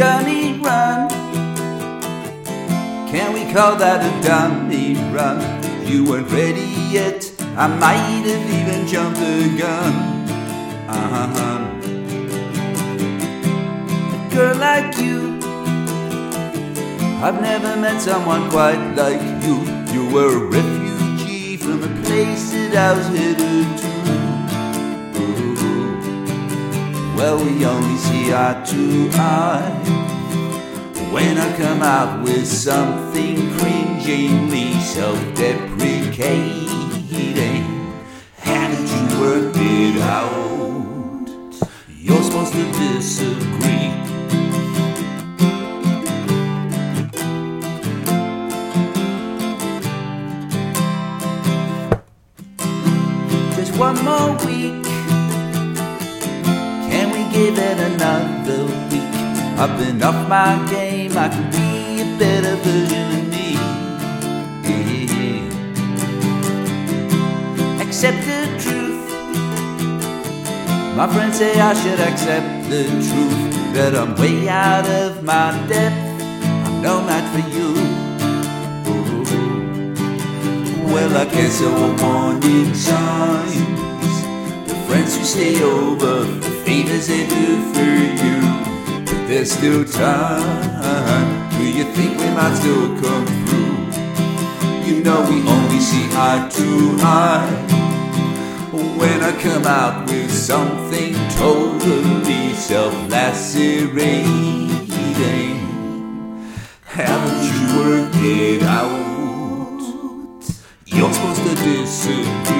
dummy run? Can we call that a dummy run? You weren't ready yet. I might have even jumped the gun. Uh-huh. A girl like you, I've never met someone quite like you. You were a refugee from a place that I was hitherto Well, we only see eye to eye. When I come out with something cringingly self-deprecating, how did you work it out? You're supposed to disagree. Just one more week. Give it another week? I've been off my game. I can be a better version of me. Accept the truth. My friends say I should accept the truth that I'm way out of my depth. I'm no match for you. Well, I guess there were warning signs. The friends who stay over, favors they do for you. But there's still time. Do you think we might still come through? You know we only see eye to eye. When I come out with something totally self-lacerating, haven't you worked it out? You're supposed to disagree.